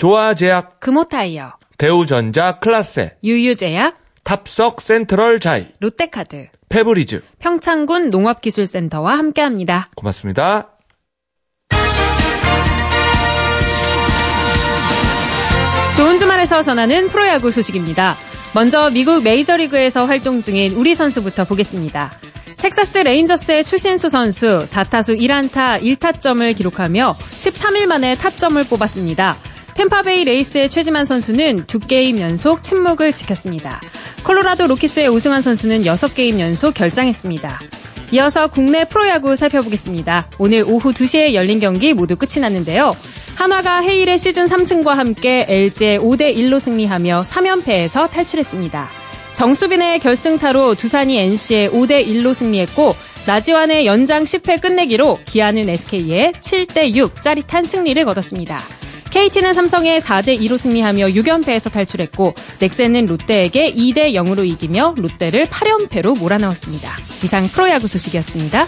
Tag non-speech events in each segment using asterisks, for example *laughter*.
조아제약, 금호타이어, 대우전자 클라세, 유유제약, 탑석 센트럴 자이, 롯데카드, 페브리즈. 평창군 농업기술센터와 함께합니다. 고맙습니다. 좋은 주말에서 전하는 프로야구 소식입니다. 먼저 미국 메이저리그에서 활동 중인 우리 선수부터 보겠습니다. 텍사스 레인저스의 추신수 선수 4타수 1안타 1타점을 기록하며 13일 만에 타점을 뽑았습니다. 템파베이 레이스의 최지만 선수는 2게임 연속 침묵을 지켰습니다. 콜로라도 로키스의 오승환 선수는 6게임 연속 결장했습니다. 이어서 국내 프로야구 살펴보겠습니다. 오늘 오후 2시에 열린 경기 모두 끝이 났는데요. 한화가 헤일의 시즌 3승과 함께 LG에 5대1로 승리하며 3연패에서 탈출했습니다. 정수빈의 결승타로 두산이 NC의 5대1로 승리했고 나지완의 연장 10회 끝내기로 기아는 SK의 7대6 짜릿한 승리를 거뒀습니다. KT는 삼성의 4대 2로 승리하며 6연패에서 탈출했고 넥센은 롯데에게 2대 0으로 이기며 롯데를 8연패로 몰아넣었습니다. 이상 프로야구 소식이었습니다.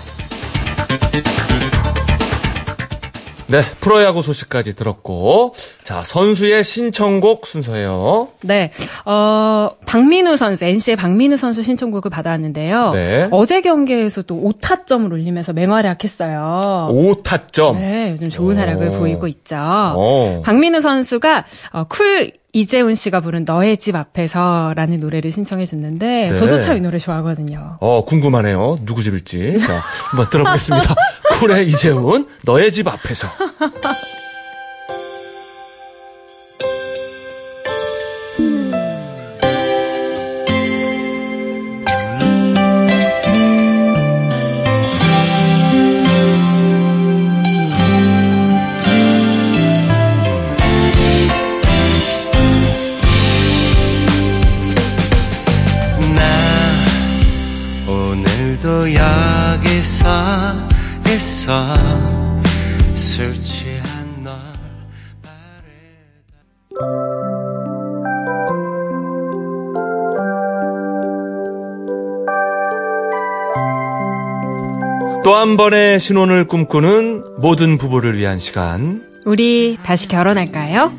네, 프로야구 소식까지 들었고, 자, 선수의 신청곡 순서예요. 네, 어, 박민우 선수, NC의 박민우 선수 신청곡을 받아왔는데요. 네. 어제 경기에서 또 5타점을 올리면서 맹활약했어요. 5타점. 네, 요즘 좋은 활약을 오. 보이고 있죠. 오. 박민우 선수가 어, 쿨 이재훈 씨가 부른 너의 집 앞에서라는 노래를 신청해 줬는데 네. 저도 참 이 노래 좋아하거든요. 어, 궁금하네요. 누구 집일지. 자, 한번 들어보겠습니다. *laughs* 쿨의 이재훈, 너의 집 앞에서. 한 번의 신혼을 꿈꾸는 모든 부부를 위한 시간. 우리 다시 결혼할까요?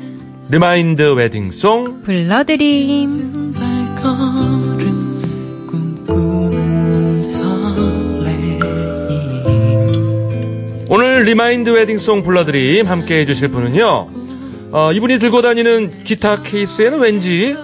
리마인드 웨딩송. 불러드림. 발걸음 꿈꾸는 설레임 오늘 리마인드 웨딩송 불러드림 함께 해주실 분은요. 어, 이분이 들고 다니는 기타 케이스에는 왠지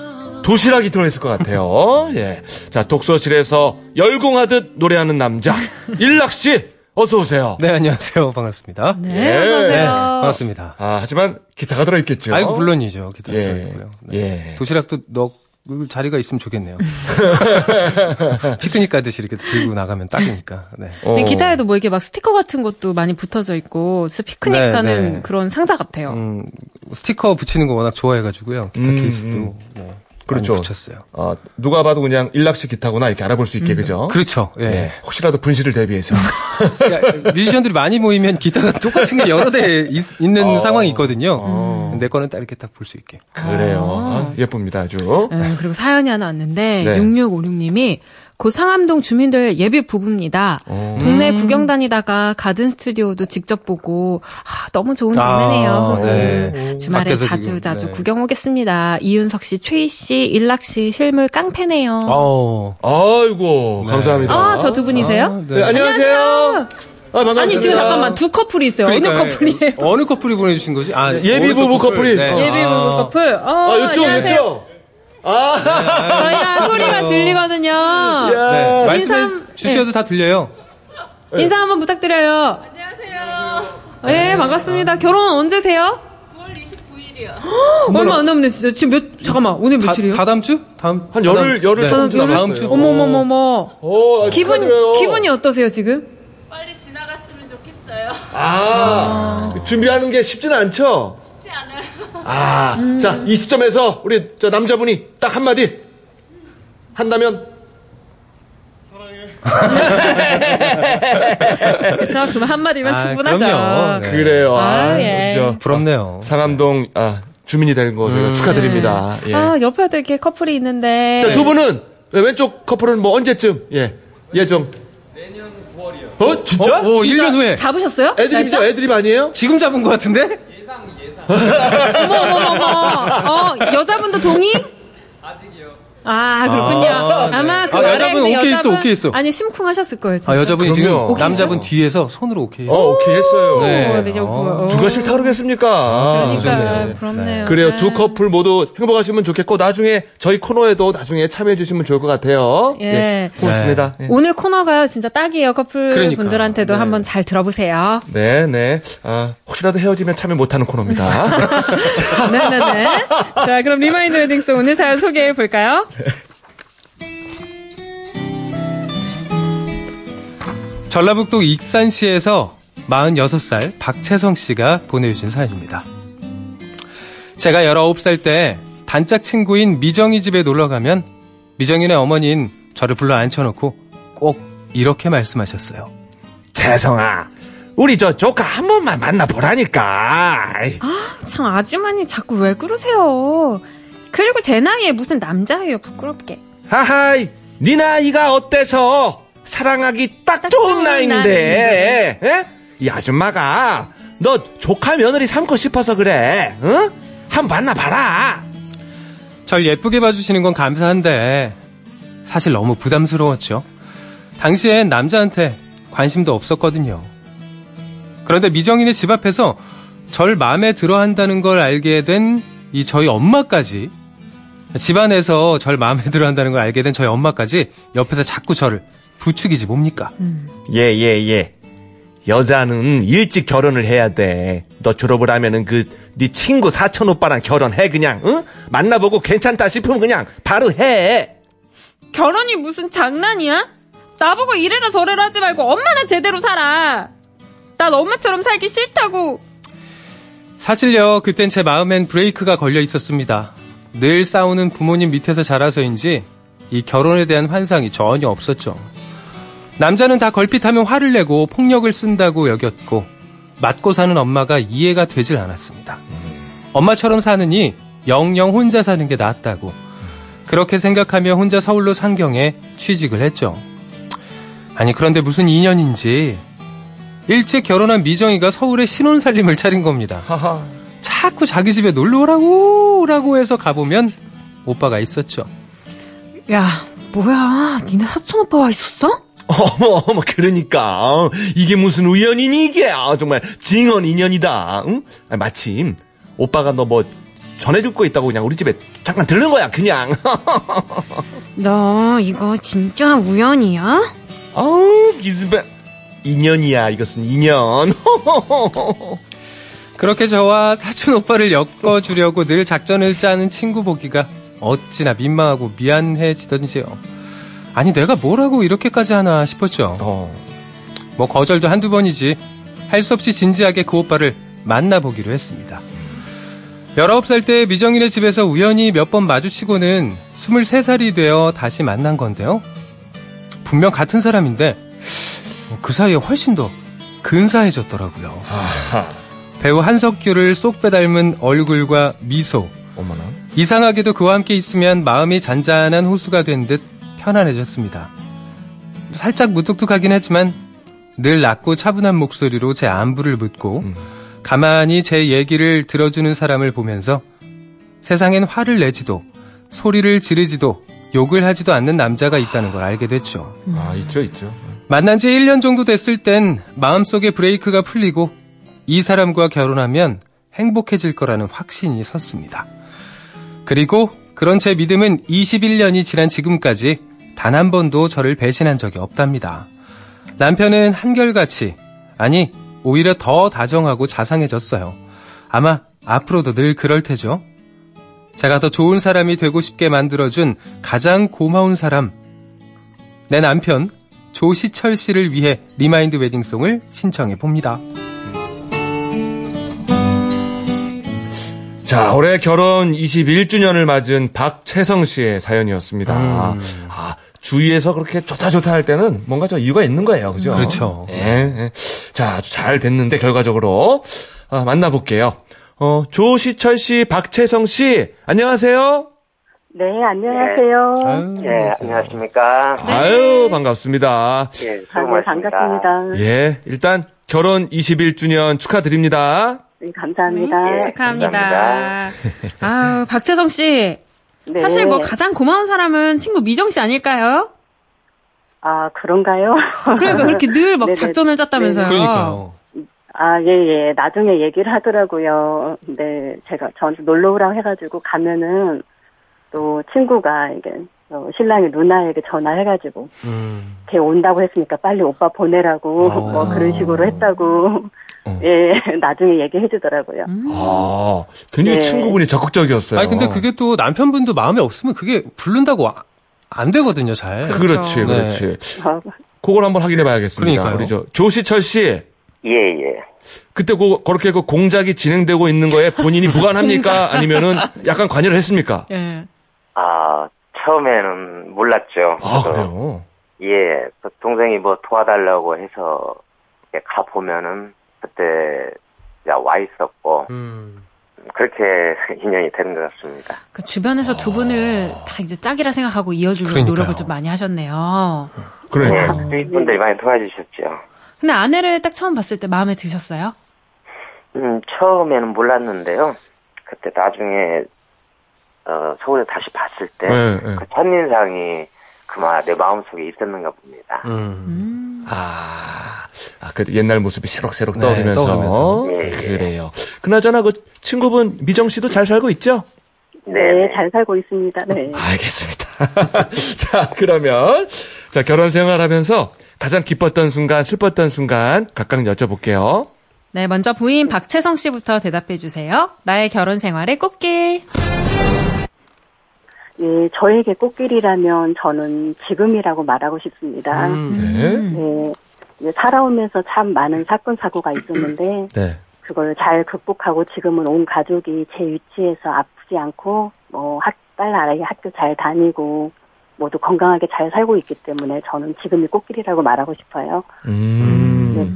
도시락이 들어있을 것 같아요. *laughs* 예. 자, 독서실에서 열공하듯 노래하는 남자. *laughs* 일락 씨, 어서 오세요. 네, 안녕하세요. 반갑습니다. 네, 예. 어서 네, 오세요. 반갑습니다. 아, 하지만 기타가 들어있겠죠. 아이고, 물론이죠. 기타 예. 들어있고요. 네. 예. 도시락도 넣을 자리가 있으면 좋겠네요. *laughs* 피크닉 가듯이 이렇게 들고 나가면 딱이니까. 네. 어. 근데 기타에도 뭐 이렇게 막 스티커 같은 것도 많이 붙어져 있고 진짜 피크닉 네, 가는 네. 그런 상자 같아요. 음, 스티커 붙이는 거 워낙 좋아해가지고요. 기타 음, 케이스도 음. 네, 그렇죠. 붙였어요. 어, 누가 봐도 그냥 일락씨 기타구나 이렇게 알아볼 수 있게, 그죠? 그렇죠. 예. 예. 혹시라도 분실을 대비해서. *laughs* 그러니까 뮤지션들이 많이 모이면 기타가 똑같은 게 여러 대 있, 는 어. 상황이 있거든요. 내 거는 딱 이렇게 딱 볼 수 있게. 그래요. 아, 예쁩니다, 아주. 네, 그리고 사연이 하나 왔는데 네. 6656님이 고 상암동 주민들 예비 부부입니다. 어. 동네 구경 다니다가 가든 스튜디오도 직접 보고 아, 너무 좋은 아, 동네네요. 네. 주말에 자주 지금, 자주 네. 구경 오겠습니다. 이윤석 씨, 최희 씨, 일락 씨 실물 깡패네요. 어. 아이고, 감사합니다. 아, 저 두 분이세요? 아, 네, 안녕하세요. 아. 아니 지금 잠깐만 두 커플이 있어요. 어느 그러니까요. 커플이에요? 어느 커플이 보내주신 거지? 아, 예비 부부 커플이. 네. 어. 예비 아. 부부 커플. 어, 아, 이쪽, 안녕하세요. 이쪽. 아, 저희가 *laughs* 소리가 들리거든요. 네, 말씀해 인사- 주셔도 다 들려요. 인사 한번 부탁드려요. 안녕하세요. 네, 반갑습니다. 결혼 언제세요? 9월 29일이요. 얼마 안 남네, 진짜. 지금 몇, 잠깐만, 오늘 다, 며칠이에요? 다 다음 주? 다음 한 열흘, 열흘 네. 정도 열흘? 다음 주? 어머머머머. 오, 아, 기분, 축하드려요. 기분이 어떠세요, 지금? 빨리 지나갔으면 좋겠어요. 아, 준비하는 게 쉽지는 않죠? 쉽지 않아요. 아, 음. 자, 이 시점에서 우리 저 남자분이 딱 한마디 한다면 *laughs* 그쵸? 그럼 한마디면 아, 충분하죠. 그럼요. 네. 그래요. 아, 아, 예. 저 부럽네요. 상암동 아, 주민이 된거 저희가 축하드립니다. 예. 아, 옆에도 이렇게 커플이 있는데. 자, 두 분은 왜 왼쪽 커플은 뭐 언제쯤? 예. 예정. 내년 9월이요. 어, 진짜? 오, 1년 후에. 잡으셨어요? 애드립이죠? 애드립 아니에요? 지금 잡은 것 같은데? 어머, 어머, 어머. 어, 여자분도 동의? 아, 그렇군요. 아, 아, 마그 아, 말에 여자분 오케이 했어, 여자분- 오케이 했어. 아니, 심쿵하셨을 거예요, 진짜. 아, 여자분이 그럼요. 지금 남자분 뒤에서 손으로 오케이. 어, 오케이 했어요. 네. 어, 9월. 어. 누가 싫다 그러겠습니까? 그러니까, 좋네요. 부럽네요. 그래요. 네. 두 커플 모두 행복하시면 좋겠고 나중에 저희 코너에도 나중에 참여해 주시면 좋을 것 같아요. 예. 고맙습니다. 네. 오늘 코너가 진짜 딱이에요. 커플 그러니까. 분들한테도 한번 잘 들어보세요. 네, 네. 아, 혹시라도 헤어지면 참여 못하는 코너입니다. 네네네. *laughs* 자, 그럼 리마인드 웨딩송 오늘 사연 소개해 볼까요? 전라북도 익산시에서 46살 박채성 씨가 보내주신 사연입니다. 제가 19살 때 단짝 친구인 미정이 집에 놀러 가면 미정이네 어머니는 저를 불러 앉혀놓고 꼭 이렇게 말씀하셨어요. 재성아, 우리 저 조카 한 번만 만나보라니까. 아이, 참 아주머니 자꾸 왜 그러세요? 그리고 제 나이에 무슨 남자예요, 부끄럽게. 하하이, 네 나이가 어때서 사랑하기 딱, 딱 좋은 좋은 나이인데, 에? 이 아줌마가 너 조카 며느리 삼고 싶어서 그래, 응? 한 번 만나봐라. 절 예쁘게 봐주시는 건 감사한데 사실 너무 부담스러웠죠. 당시엔 남자한테 관심도 없었거든요. 그런데 미정인의 집 앞에서 절 마음에 들어 한다는 걸 알게 된 이 저희 엄마까지 집안에서 절 마음에 들어 한다는 걸 알게 된 저희 엄마까지 옆에서 자꾸 저를 부추기지 뭡니까? 예, 예, 예. 여자는 일찍 결혼을 해야 돼. 너 졸업을 하면은 그, 네 친구 사촌 오빠랑 결혼해, 그냥, 응? 만나보고 괜찮다 싶으면 그냥 바로 해. 결혼이 무슨 장난이야? 나보고 이래라 저래라 하지 말고 엄마는 제대로 살아. 난 엄마처럼 살기 싫다고. 사실요, 그땐 제 마음엔 브레이크가 걸려 있었습니다. 늘 싸우는 부모님 밑에서 자라서인지 이 결혼에 대한 환상이 전혀 없었죠. 남자는 다 걸핏하면 화를 내고 폭력을 쓴다고 여겼고 맞고 사는 엄마가 이해가 되질 않았습니다. 엄마처럼 사느니 영영 혼자 사는 게 낫다고 그렇게 생각하며 혼자 서울로 상경해 취직을 했죠. 아니 그런데 무슨 인연인지 일찍 결혼한 미정이가 서울에 신혼 살림을 차린 겁니다. 하하. 자꾸 자기 집에 놀러 오라고 오라고 해서 가보면 오빠가 있었죠. 야, 뭐야? 니네 사촌 오빠 와 있었어? *laughs* 어머, 어머, 그러니까. 어, 이게 무슨 우연이니, 이게. 아, 정말, 징언 인연이다. 응? 아, 마침, 오빠가 너 뭐, 전해줄 거 있다고 그냥 우리 집에 잠깐 들른 거야, 그냥. *laughs* 너 이거 진짜 우연이야? 아우, 기스배. 인연이야, 이것은 인연. *laughs* 그렇게 저와 사촌 오빠를 엮어주려고 늘 작전을 짜는 친구 보기가 어찌나 민망하고 미안해지던지요. 아니 내가 뭐라고 이렇게까지 하나 싶었죠. 어. 뭐 거절도 한두 번이지 할 수 없이 진지하게 그 오빠를 만나보기로 했습니다. 19살 때 미정인의 집에서 우연히 몇 번 마주치고는 23살이 되어 다시 만난 건데요. 분명 같은 사람인데 그 사이에 훨씬 더 근사해졌더라고요. 배우 한석규를 쏙 빼닮은 얼굴과 미소. 어머나. 이상하게도 그와 함께 있으면 마음이 잔잔한 호수가 된 듯 편안해졌습니다. 살짝 무뚝뚝하긴 했지만 늘 낮고 차분한 목소리로 제 안부를 묻고 가만히 제 얘기를 들어주는 사람을 보면서 세상엔 화를 내지도 소리를 지르지도 욕을 하지도 않는 남자가 있다는 걸 알게 됐죠. 아, 있죠, 있죠. 만난 지 1년 정도 됐을 땐 마음속에 브레이크가 풀리고 이 사람과 결혼하면 행복해질 거라는 확신이 섰습니다. 그리고 그런 제 믿음은 21년이 지난 지금까지 단 한 번도 저를 배신한 적이 없답니다. 남편은 한결같이, 아니, 오히려 더 다정하고 자상해졌어요. 아마 앞으로도 늘 그럴 테죠. 제가 더 좋은 사람이 되고 싶게 만들어준 가장 고마운 사람, 내 남편 조시철 씨를 위해 리마인드 웨딩송을 신청해 봅니다. 자, 올해 결혼 21주년을 맞은 박채성 씨의 사연이었습니다. 아, 주위에서 그렇게 좋다 좋다 할 때는 뭔가 저 이유가 있는 거예요. 그죠? 그렇죠. 예, 예. 자, 아주 잘 됐는데 결과적으로 아, 만나볼게요. 어, 조시철 씨, 박채성 씨, 안녕하세요. 네, 안녕하세요. 아유, 예, 안녕하십니까. 아유, 반갑습니다. 예, 아, 수고 네. 반갑습니다. 예, 일단 결혼 21주년 축하드립니다. 네, 감사합니다. 예. 축하합니다. *laughs* 아, 박채성 씨. 네. 사실 뭐 가장 고마운 사람은 친구 미정 씨 아닐까요? 아, 그런가요? 그러니까 그렇게 늘막 네네. *laughs* 작전을 짰다면서요. 그러니까요. 아, 예, 예. 나중에 얘기를 하더라고요. 네, 제가 저한테 놀러 오라고 해가지고 가면은 또 친구가 이게 어, 신랑이 누나에게 전화해가지고 음. 걔 온다고 했으니까 빨리 오빠 보내라고 어. 뭐 그런 식으로 했다고 어. 예 *laughs* 나중에 얘기해 주더라고요. 아, 굉장히 네. 친구분이 적극적이었어요. 아니 근데 그게 또 남편분도 마음에 없으면 그게 부른다고 아- 안 되거든요, 잘. 그렇지, 네. 그렇지. 어, 그걸 한번 확인해 봐야겠습니다. 그러니까요. 우리 저 조시철 씨, 예, 예. 그때 그, 그렇게 그 공작이 진행되고 있는 거에 본인이 *laughs* 무관합니까? 아니면은 약간 관여를 했습니까? 예. 아, 처음에는 몰랐죠. 아. 그래요? 예, 그 동생이 뭐 도와달라고 해서 이렇게 가보면은 그때 와 있었고, 음. 그렇게 *laughs* 인연이 되는 것 같습니다. 그 주변에서 두 분을 다 이제 짝이라 생각하고 이어주려고 그러니까요. 노력을 좀 많이 하셨네요. 그러니까. 예, 주위 분들이 많이 도와주셨죠. 근데 아내를 딱 처음 봤을 때 마음에 드셨어요? 음, 처음에는 몰랐는데요. 그때 나중에, 어, 서울에 다시 봤을 때, 네, 네. 그 첫인상이 그마 내 마음속에 있었는가 봅니다. 음. 음. 아, 아, 그 옛날 모습이 새록새록 네, 떠오르면서. 떠오르면서. 예, 예. 그래요. 그나저나 그 친구분 미정 씨도 잘 살고 있죠? 네, 네. 잘 살고 있습니다. 네. 알겠습니다. *laughs* 자, 그러면 자, 결혼 생활하면서 가장 기뻤던 순간, 슬펐던 순간 각각 여쭤볼게요. 네, 먼저 부인 박채성 씨부터 대답해 주세요. 나의 결혼 생활의 꽃길. 예, 저에게 꽃길이라면 저는 지금이라고 말하고 싶습니다. 음. 네. 네, 이제 살아오면서 참 많은 사건 사고가 있었는데 네. 그걸 잘 극복하고 지금은 온 가족이 제 위치에서 아프지 않고 뭐 학, 딸 아이 학교 잘 다니고 모두 건강하게 잘 살고 있기 때문에 저는 지금이 꽃길이라고 말하고 싶어요. 음.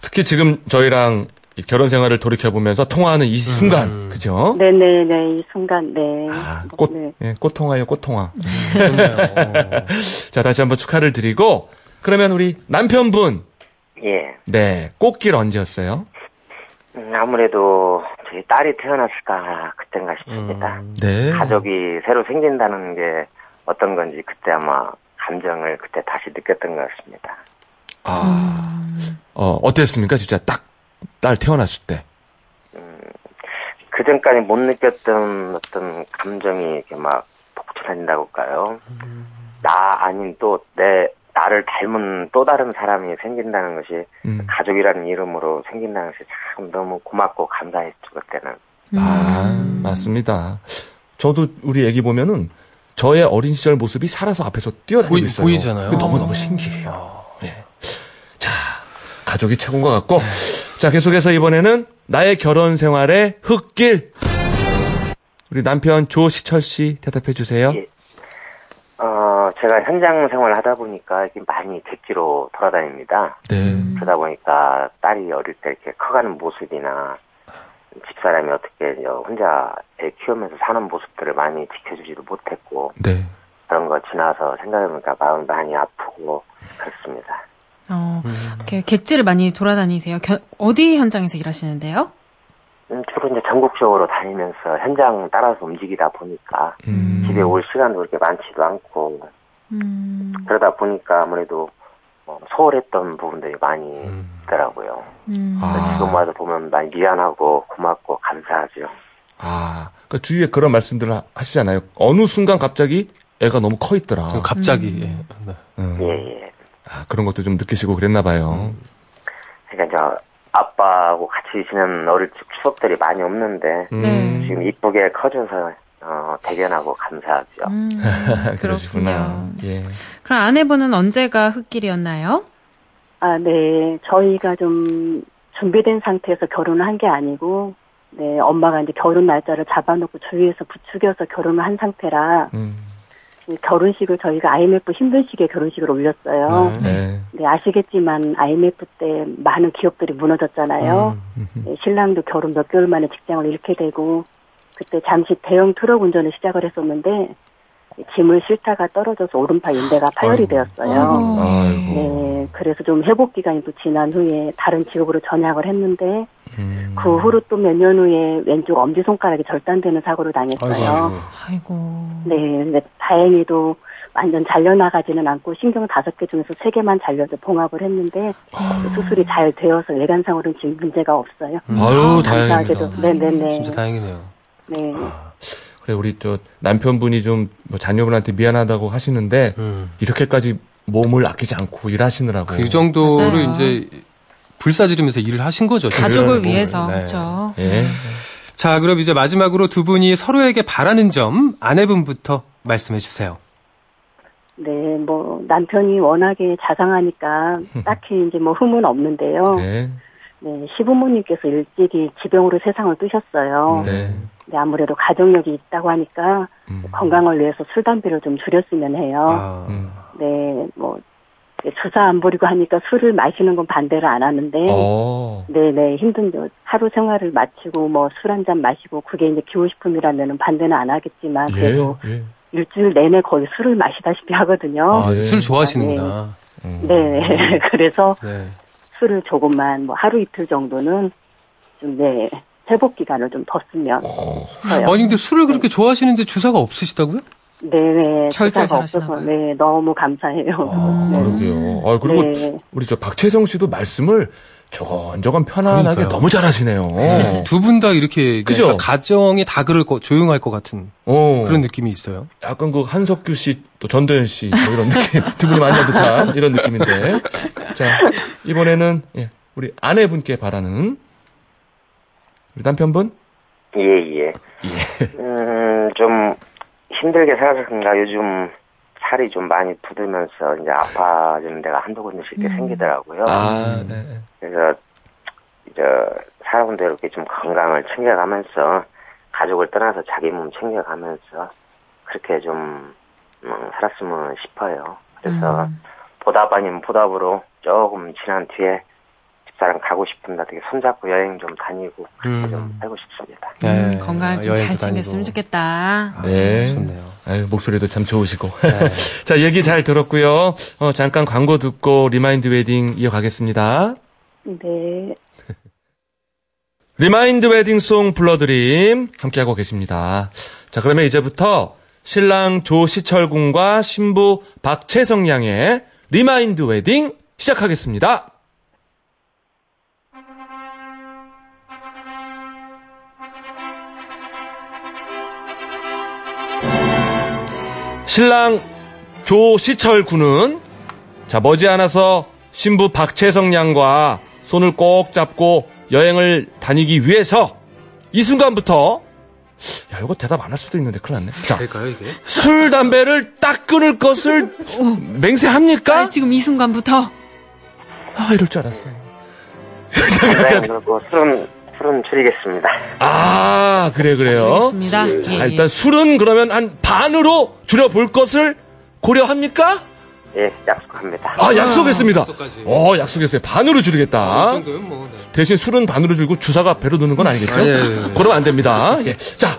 특히 지금 저희랑 이 결혼 생활을 돌이켜 보면서 통화하는 이 순간, 그죠? 네네네 이 순간 네. 아, 꽃, 네. 예, 꽃통화요, 꽃통화. 좋네요. *laughs* 자, 다시 한번 축하를 드리고, 그러면 우리 남편분, 예. 네, 꽃길 언제였어요? 음, 아무래도 저희 딸이 태어났을까 그땐가 싶습니다. 네. 가족이 새로 생긴다는 게 어떤 건지 그때 아마 감정을 그때 다시 느꼈던 것 같습니다. 아, 어, 어땠습니까? 진짜 딱, 딸 태어났을 때. 그 전까지 못 느꼈던 어떤 감정이 이렇게 막 복천한다고 할까요? 나 아닌 또 내 나를 닮은 또 다른 사람이 생긴다는 것이 음. 가족이라는 이름으로 생긴다는 것이 참 너무 고맙고 감사했죠 그때는. 아, 맞습니다. 저도 우리 애기 보면은 저의 어린 시절 모습이 살아서 앞에서 뛰어다니고 보이- 있어요. 보이잖아요. 그게 너무 너무 신기해요. 예. 자, 가족이 최고인 것 같고. 자, 계속해서 이번에는 나의 결혼 생활의 흙길. 우리 남편 조시철 씨 대답해 주세요. 예. 어, 제가 현장 생활을 하다 보니까 이게 많이 객지로 돌아다닙니다. 네. 그러다 보니까 딸이 어릴 때 이렇게 커가는 모습이나 집사람이 어떻게 혼자 애 키우면서 사는 모습들을 많이 지켜주지도 못했고 네. 그런 거 지나서 생각해보니까 마음이 많이 아프고 그렇습니다. 어, 이렇게 객지를 많이 돌아다니세요. 겨- 어디 현장에서 일하시는데요? 음, 주로 이제 전국적으로 다니면서 현장 따라서 움직이다 보니까 음. 집에 올 시간도 그렇게 많지도 않고 음, 그러다 보니까 아무래도 어, 소홀했던 부분들이 많이 있더라고요. 음. 아. 지금 와서 보면 많이 미안하고 고맙고 감사하죠. 아, 그 주위에 그런 말씀들을 하- 하시잖아요. 어느 순간 갑자기 애가 너무 커 있더라. 그 갑자기. 예. 네. 음. 예, 예. 아, 그런 것도 좀 느끼시고 그랬나 봐요. 그러니까 저 아빠하고 같이 지낸 어릴 적 추억들이 많이 없는데 음. 네. 지금 이쁘게 커져서 어, 대견하고 감사하죠. 음, *laughs* 그러시구나. 예. 그럼 아내분은 언제가 흙길이었나요? 아, 네. 저희가 좀 준비된 상태에서 결혼을 한 게 아니고, 네, 엄마가 이제 결혼 날짜를 잡아놓고 주위에서 부추겨서 결혼을 한 상태라 음. 이 결혼식을 저희가 IMF 힘든 시기에 결혼식을 올렸어요. 네. 네, 아시겠지만 IMF 때 많은 기업들이 무너졌잖아요. 네, 신랑도 결혼 몇 개월 만에 직장을 잃게 되고 그때 잠시 대형 트럭 운전을 시작을 했었는데 짐을 싣다가 떨어져서 오른팔 인대가 파열이 되었어요. 아이고. 네, 그래서 좀 회복 기간이 또 지난 후에 다른 직업으로 전향을 했는데 음. 그 후로 또 몇 년 후에 왼쪽 엄지 손가락이 절단되는 사고를 당했어요. 아이고. 네, 근데 다행히도 완전 잘려나가지는 않고 신경 다섯 개 중에서 세 개만 잘려서 봉합을 했는데 수술이 잘 되어서 외관상으로는 지금 문제가 없어요. 아유, 감사하게도 다행이다. 네네네. 진짜 다행이네요. 네. 그래, 우리 저 남편분이 좀 뭐 자녀분한테 미안하다고 하시는데, 음. 이렇게까지 몸을 아끼지 않고 일하시느라고. 그 정도를 맞아요. 이제 불사지르면서 일을 하신 거죠. 가족을 주변의 위해서. 네. 그렇죠. 예. 자, 그럼 이제 마지막으로 두 분이 서로에게 바라는 점 아내분부터 말씀해 주세요. 네, 뭐 남편이 워낙에 자상하니까 딱히 이제 뭐 흠은 없는데요. 네. 네, 시부모님께서 일찍이 지병으로 세상을 뜨셨어요. 네. 네, 아무래도 가족력이 있다고 하니까 음. 건강을 위해서 술 담배를 좀 줄였으면 해요. 아, 음. 네, 뭐 네, 주사 안 부리고 하니까 술을 마시는 건 반대를 안 하는데, 어. 네, 네, 힘든 저 하루 생활을 마치고 뭐 술 한 잔 마시고 그게 이제 기호식품이라면 반대는 안 하겠지만 예. 그래도 예. 일주일 내내 거의 술을 마시다시피 하거든요. 아, 예. 술 좋아하시는구나. 음. 네, *laughs* 그래서 네. 술을 조금만 뭐 하루 이틀 정도는 좀 네. 회복 기간을 좀 뒀으면 해요. 아니 근데 술을 그렇게 좋아하시는데 주사가 없으시다고요? 네네. 절제 주사가 잘하시나 없어서. 네, 너무 감사해요. 아, *laughs* 네. 그러게요. 아, 그리고 네. 우리 저 박채성 씨도 말씀을 저건 저건 편안하게 그러니까요. 너무 잘하시네요. 두분 다 이렇게 그죠? 그러니까 가정이 다 그럴 거 조용할 것 같은 어. 그런 느낌이 있어요. 약간 그 한석규 씨, 또 전도연 씨, 뭐 이런 느낌. *laughs* 두 분이 만난 듯한 이런 느낌인데. 자, 이번에는, 예, 우리 아내분께 바라는, 우리 남편분? 예, 예. 음, 좀 힘들게 그런가 요즘 살이 좀 많이 부들면서 이제 아파지는 데가 한두 군데씩 이렇게 생기더라고요. 아, 네. 그래서 이제 사람들 이렇게 좀 건강을 챙겨가면서 가족을 떠나서 자기 몸 챙겨가면서 그렇게 좀 음, 살았으면 싶어요. 그래서 보답 아니면 보답으로 조금 지난 뒤에 집사람 가고 싶은데 어떻게 손잡고 여행 좀 다니고 그렇게 음. 좀 살고 싶습니다. 네. 건강 좀 잘 챙겼으면. 좋겠다. 네. 좋네요. 아유, 목소리도 참 좋으시고. *laughs* 자, 얘기 잘 들었고요. 어, 잠깐 광고 듣고 리마인드 웨딩 이어가겠습니다. 네. *laughs* 리마인드 웨딩송 불러드림 함께하고 계십니다. 자, 그러면 이제부터 신랑 조시철 군과 신부 박채성 양의 리마인드 웨딩 시작하겠습니다. 신랑 조시철 군은 자 머지않아서 신부 박채성 양과 손을 꼭 잡고 여행을 다니기 위해서 이 순간부터 야 이거 대답 안 할 수도 있는데 큰일 났네. 자, 될까요 이게? 술 담배를 딱 끊을 것을 맹세합니까? 아, 지금 이 순간부터 아 이럴 줄 알았어요. 네, 그리고 술은 술은 줄이겠습니다. 아 그래 그래요. 알겠습니다. 자, 예, 예. 일단 술은 그러면 한 반으로 줄여볼 것을 고려합니까? 예, 약속합니다. 아 약속했습니다. 약속까지. 어 약속했어요. 반으로 줄이겠다. 이 정도면 뭐. 네. 대신 술은 반으로 줄고 주사가 배로 넣는 건 아니겠죠? 아, 예, 예, 예. 그러면 안 됩니다. 예. 자,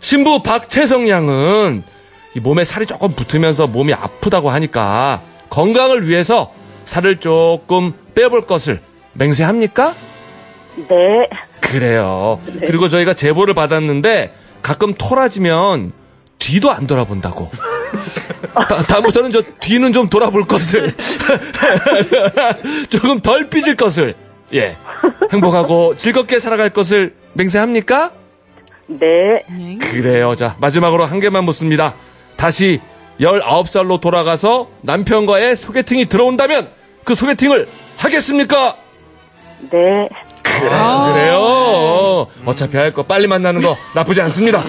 신부 박채성 양은 이 몸에 살이 조금 붙으면서 몸이 아프다고 하니까 건강을 위해서 살을 조금 빼볼 것을 맹세합니까? 네. 그래요. 그리고 저희가 제보를 받았는데 가끔 토라지면 뒤도 안 돌아본다고. *laughs* 다, 다음부터는 저 뒤는 좀 돌아볼 것을. *laughs* 조금 덜 삐질 것을. 예. 행복하고 즐겁게 살아갈 것을 맹세합니까? 네. 네. 그래요. 자, 마지막으로 한 개만 묻습니다. 다시 19살로 돌아가서 남편과의 소개팅이 들어온다면 그 소개팅을 하겠습니까? 네. 그래, 아~ 그래요. 어, 어차피 할 거 빨리 만나는 거 나쁘지 않습니다.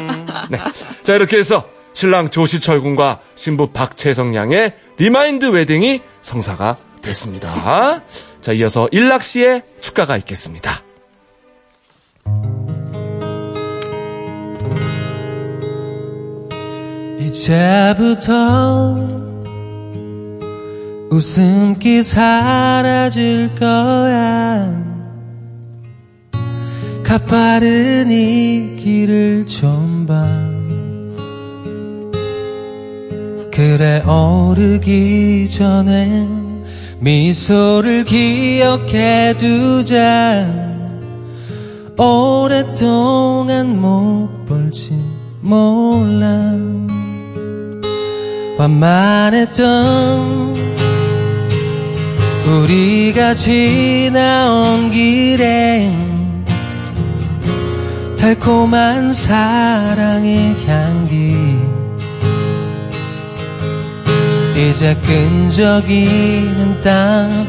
네. 자, 이렇게 해서 신랑 조시철 군과 신부 박채성 양의 리마인드 웨딩이 성사가 됐습니다. 자, 이어서 일락 씨의 축가가 있겠습니다. 이제부터 웃음기 사라질 거야. 가파른 이 길을 좀 봐. 그래 오르기 전에 미소를 기억해 두자. 오랫동안 못 볼지 몰라. 완만했던 우리가 지나온 길에 달콤한 사랑의 향기. 이제 끈적이는 땀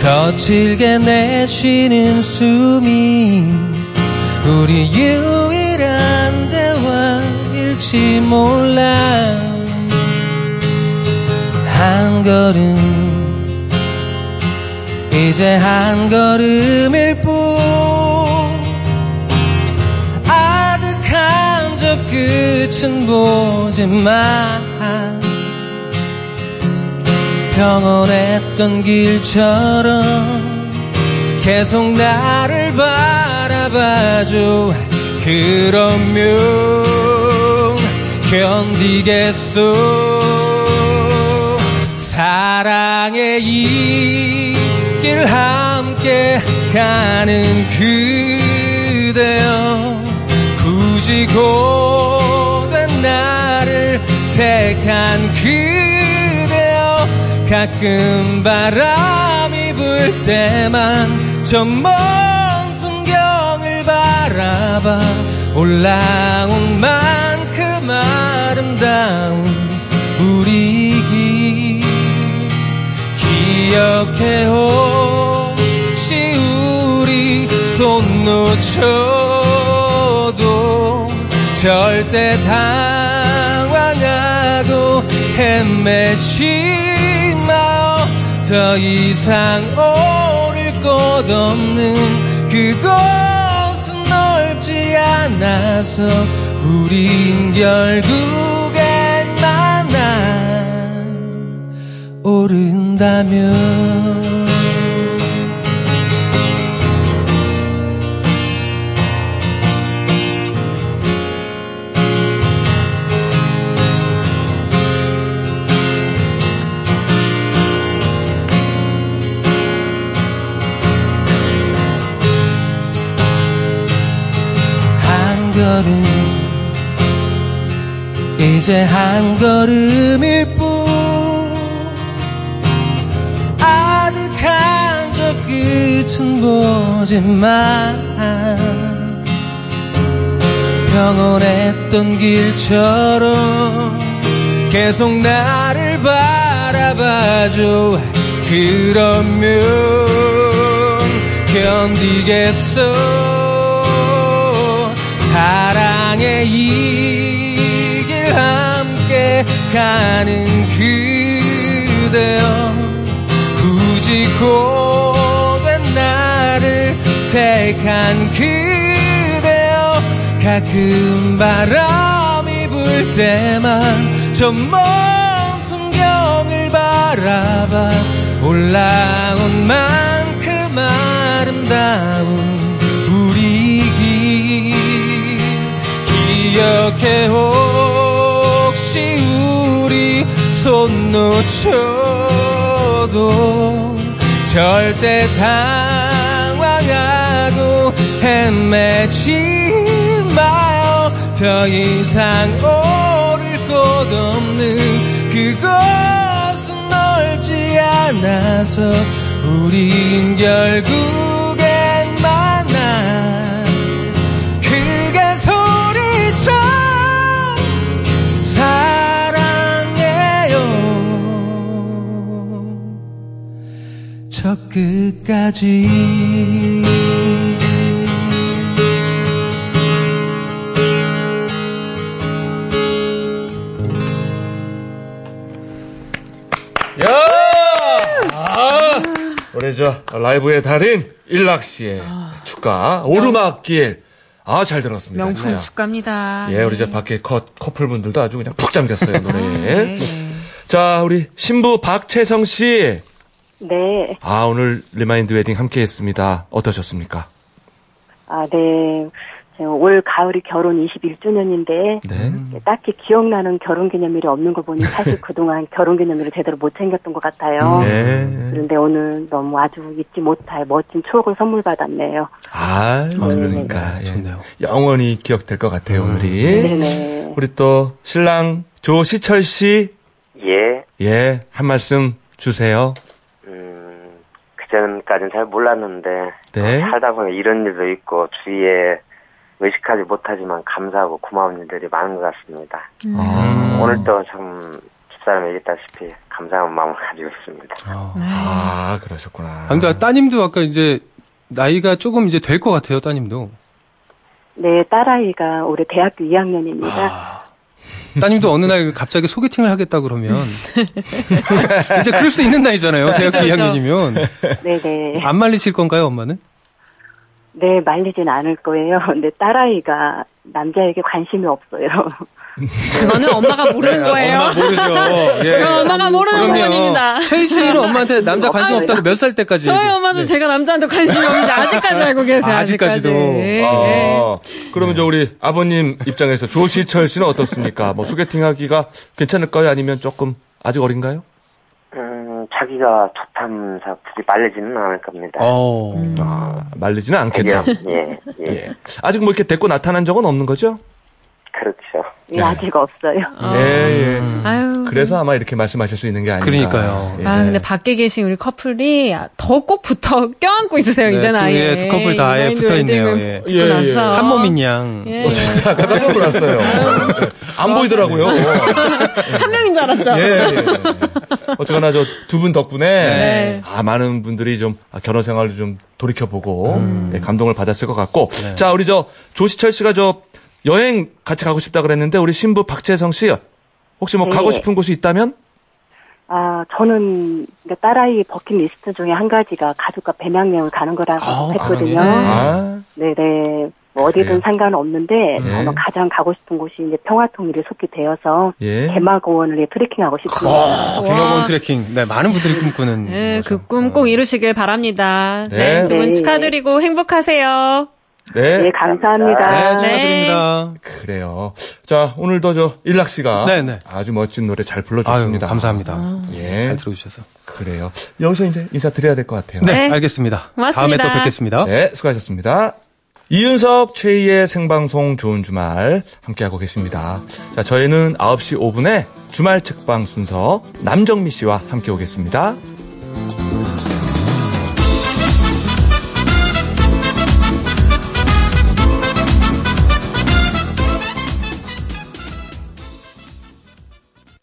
거칠게 내쉬는 숨이 우리 유일한 대화일지 몰라. 한 걸음 이제 한 걸음일 뿐 끝은 보지 마 평온했던 길처럼 계속 나를 바라봐줘. 그러면 견디겠소. 사랑의 이 길 함께 가는 그대여. 굳이 고된 나를 택한 그대여 가끔 바람이 불 때만 저먼 풍경을 바라봐. 올라온 만큼 아름다운 우리 길. 기억해 혹시 우리 손 놓쳐도 절대 당황하고 헤매지 마요 더 이상 오를 곳 없는 그곳은 넓지 않아서 우린 결국엔 만나 오른다면 걸음 이제 한 걸음일 뿐 아득한 저 끝은 보지 마 평온했던 길처럼 계속 나를 바라봐줘. 그러면 견디겠어 사랑의 이 길 함께 가는 그대여 굳이 고된 나를 택한 그대여 가끔 바람이 불 때만 저먼 풍경을 바라봐. 올라온 만큼 아름다운 기억해 혹시 우리 손 놓쳐도 절대 당황하고 헤매지 마요. 더 이상 오를 곳 없는 그곳은 넓지 않아서 우린 결국 끝까지 야! 아, 우리 저 라이브의 달인 일락 씨의 축가 오르막길. 아, 잘 들었습니다. 명품 진짜. 축가입니다. 예, 우리 저 밖에 커, 커플분들도 아주 그냥 푹 잠겼어요, 노래에. 네, 네. 자, 우리 신부 박채성 씨. 네. 아, 오늘 리마인드 웨딩 함께 했습니다. 어떠셨습니까? 아, 네. 제가 올 가을이 결혼 21주년인데 네. 딱히 기억나는 결혼 기념일이 없는 거 보니 사실 *laughs* 그동안 결혼 기념일을 제대로 못 챙겼던 것 같아요. 네. 그런데 오늘 너무 아주 잊지 못할 멋진 추억을 선물 받았네요. 아, 그러니까. 예. 좋네요. 영원히 기억될 것 같아요, 오늘이. 네네. 우리 또 신랑 조시철 씨. 예, 예, 한 말씀 주세요. 음, 그전까지는 잘 몰랐는데, 네. 살다 보면 이런 일도 있고, 주위에 의식하지 못하지만 감사하고 고마운 일들이 많은 것 같습니다. 아, 오늘도 참, 집사람이 얘기했다시피 감사한 마음을 가지고 있습니다. 아, 그러셨구나. 아, 근데 따님도 아까 이제 나이가 조금 이제 될 것 같아요, 따님도. 네, 딸아이가 올해 대학교 2학년입니다. 따님도 어느 날 갑자기 소개팅을 하겠다 그러면 *laughs* 이제 그럴 수 있는 나이잖아요. 대학교 그렇죠. 2학년이면 네네. 안 말리실 건가요, 엄마는? 네, 말리진 않을 거예요. *laughs* 근데 딸아이가 남자에게 관심이 없어요. *laughs* 그거는 엄마가 모르는 거예요. 엄마 모르죠. 예. 그건 엄마가 모르는 부분입니다. 최희 씨는 엄마한테 남자 관심 없다고 몇 살 때까지? 저희 엄마도 네. 제가 남자한테 관심이 없는지 아직까지 알고 계세요. 아, 아직까지도. 예, 예. 아, 그러면 저 우리 아버님 입장에서 조시철 씨는 어떻습니까? 뭐 소개팅 하기가 괜찮을까요? 아니면 조금 아직 어린가요? 음, 자기가 좋다면서 굳이 말리지는 않을 겁니다. 어. 아, 말리지는 않겠다. 예, 예, *laughs* 예. 아직 뭐 이렇게 데리고 나타난 적은 없는 거죠? 그렇죠. 예, 아직 없어요. 어. 예, 예. 아유. 그래서 아마 이렇게 말씀하실 수 있는 게 아닌가. 그러니까요. 예. 아, 근데 밖에 계신 우리 커플이 더 꼭 붙어 껴안고 있으세요, 네, 이제는 두- 아예. 예, 두 커플 다 아예 붙어 있네요, 예. 예, 예. 나서. 한 몸인 양. 예. 어, 진짜 아까 깜짝 놀랐어요. 안 보이더라고요. *laughs* 한 명인 줄 알았죠? 예, 예. 어쨌거나 저 두 분 덕분에 네. 아 많은 분들이 좀 아, 결혼 생활을 좀 돌이켜 보고 음. 예, 감동을 받았을 것 같고 네. 자 우리 저 조시철 씨가 저 여행 같이 가고 싶다 그랬는데 우리 신부 박재성 씨 혹시 뭐 네. 가고 싶은 곳이 있다면 아, 저는 그러니까 딸아이 버킷리스트 중에 한 가지가 가족과 배낭여행을 가는 거라고 아, 했거든요. 아 네네. 뭐 어디든 그래요? 상관은 없는데 네. 저는 가장 가고 싶은 곳이 이제 평화통일에 속히 되어서 예. 개마고원을 트레킹하고 싶습니다. 어, 개마고원 트레킹. 네, 많은 분들이 꿈꾸는. 네. 그 꿈 꼭 이루시길 바랍니다. 네. 네, 두분 네. 축하드리고 행복하세요. 네 네, 감사합니다. 네, 네. 축하드립니다. 그래요. 자 오늘도 저 일락 씨가 네, 네. 아주 멋진 노래 잘 아유, 불러줬습니다. 감사합니다. 예. 잘 들어주셔서. 그래요. 여기서 이제 인사드려야 될 것 같아요. 네, 네. 알겠습니다. 고맙습니다. 다음에 또 뵙겠습니다. 네, 수고하셨습니다. 이윤석 최희의 생방송 좋은 주말 함께하고 계십니다. 자, 저희는 9시 5분에 주말 책방 순서 남정미 씨와 함께 오겠습니다.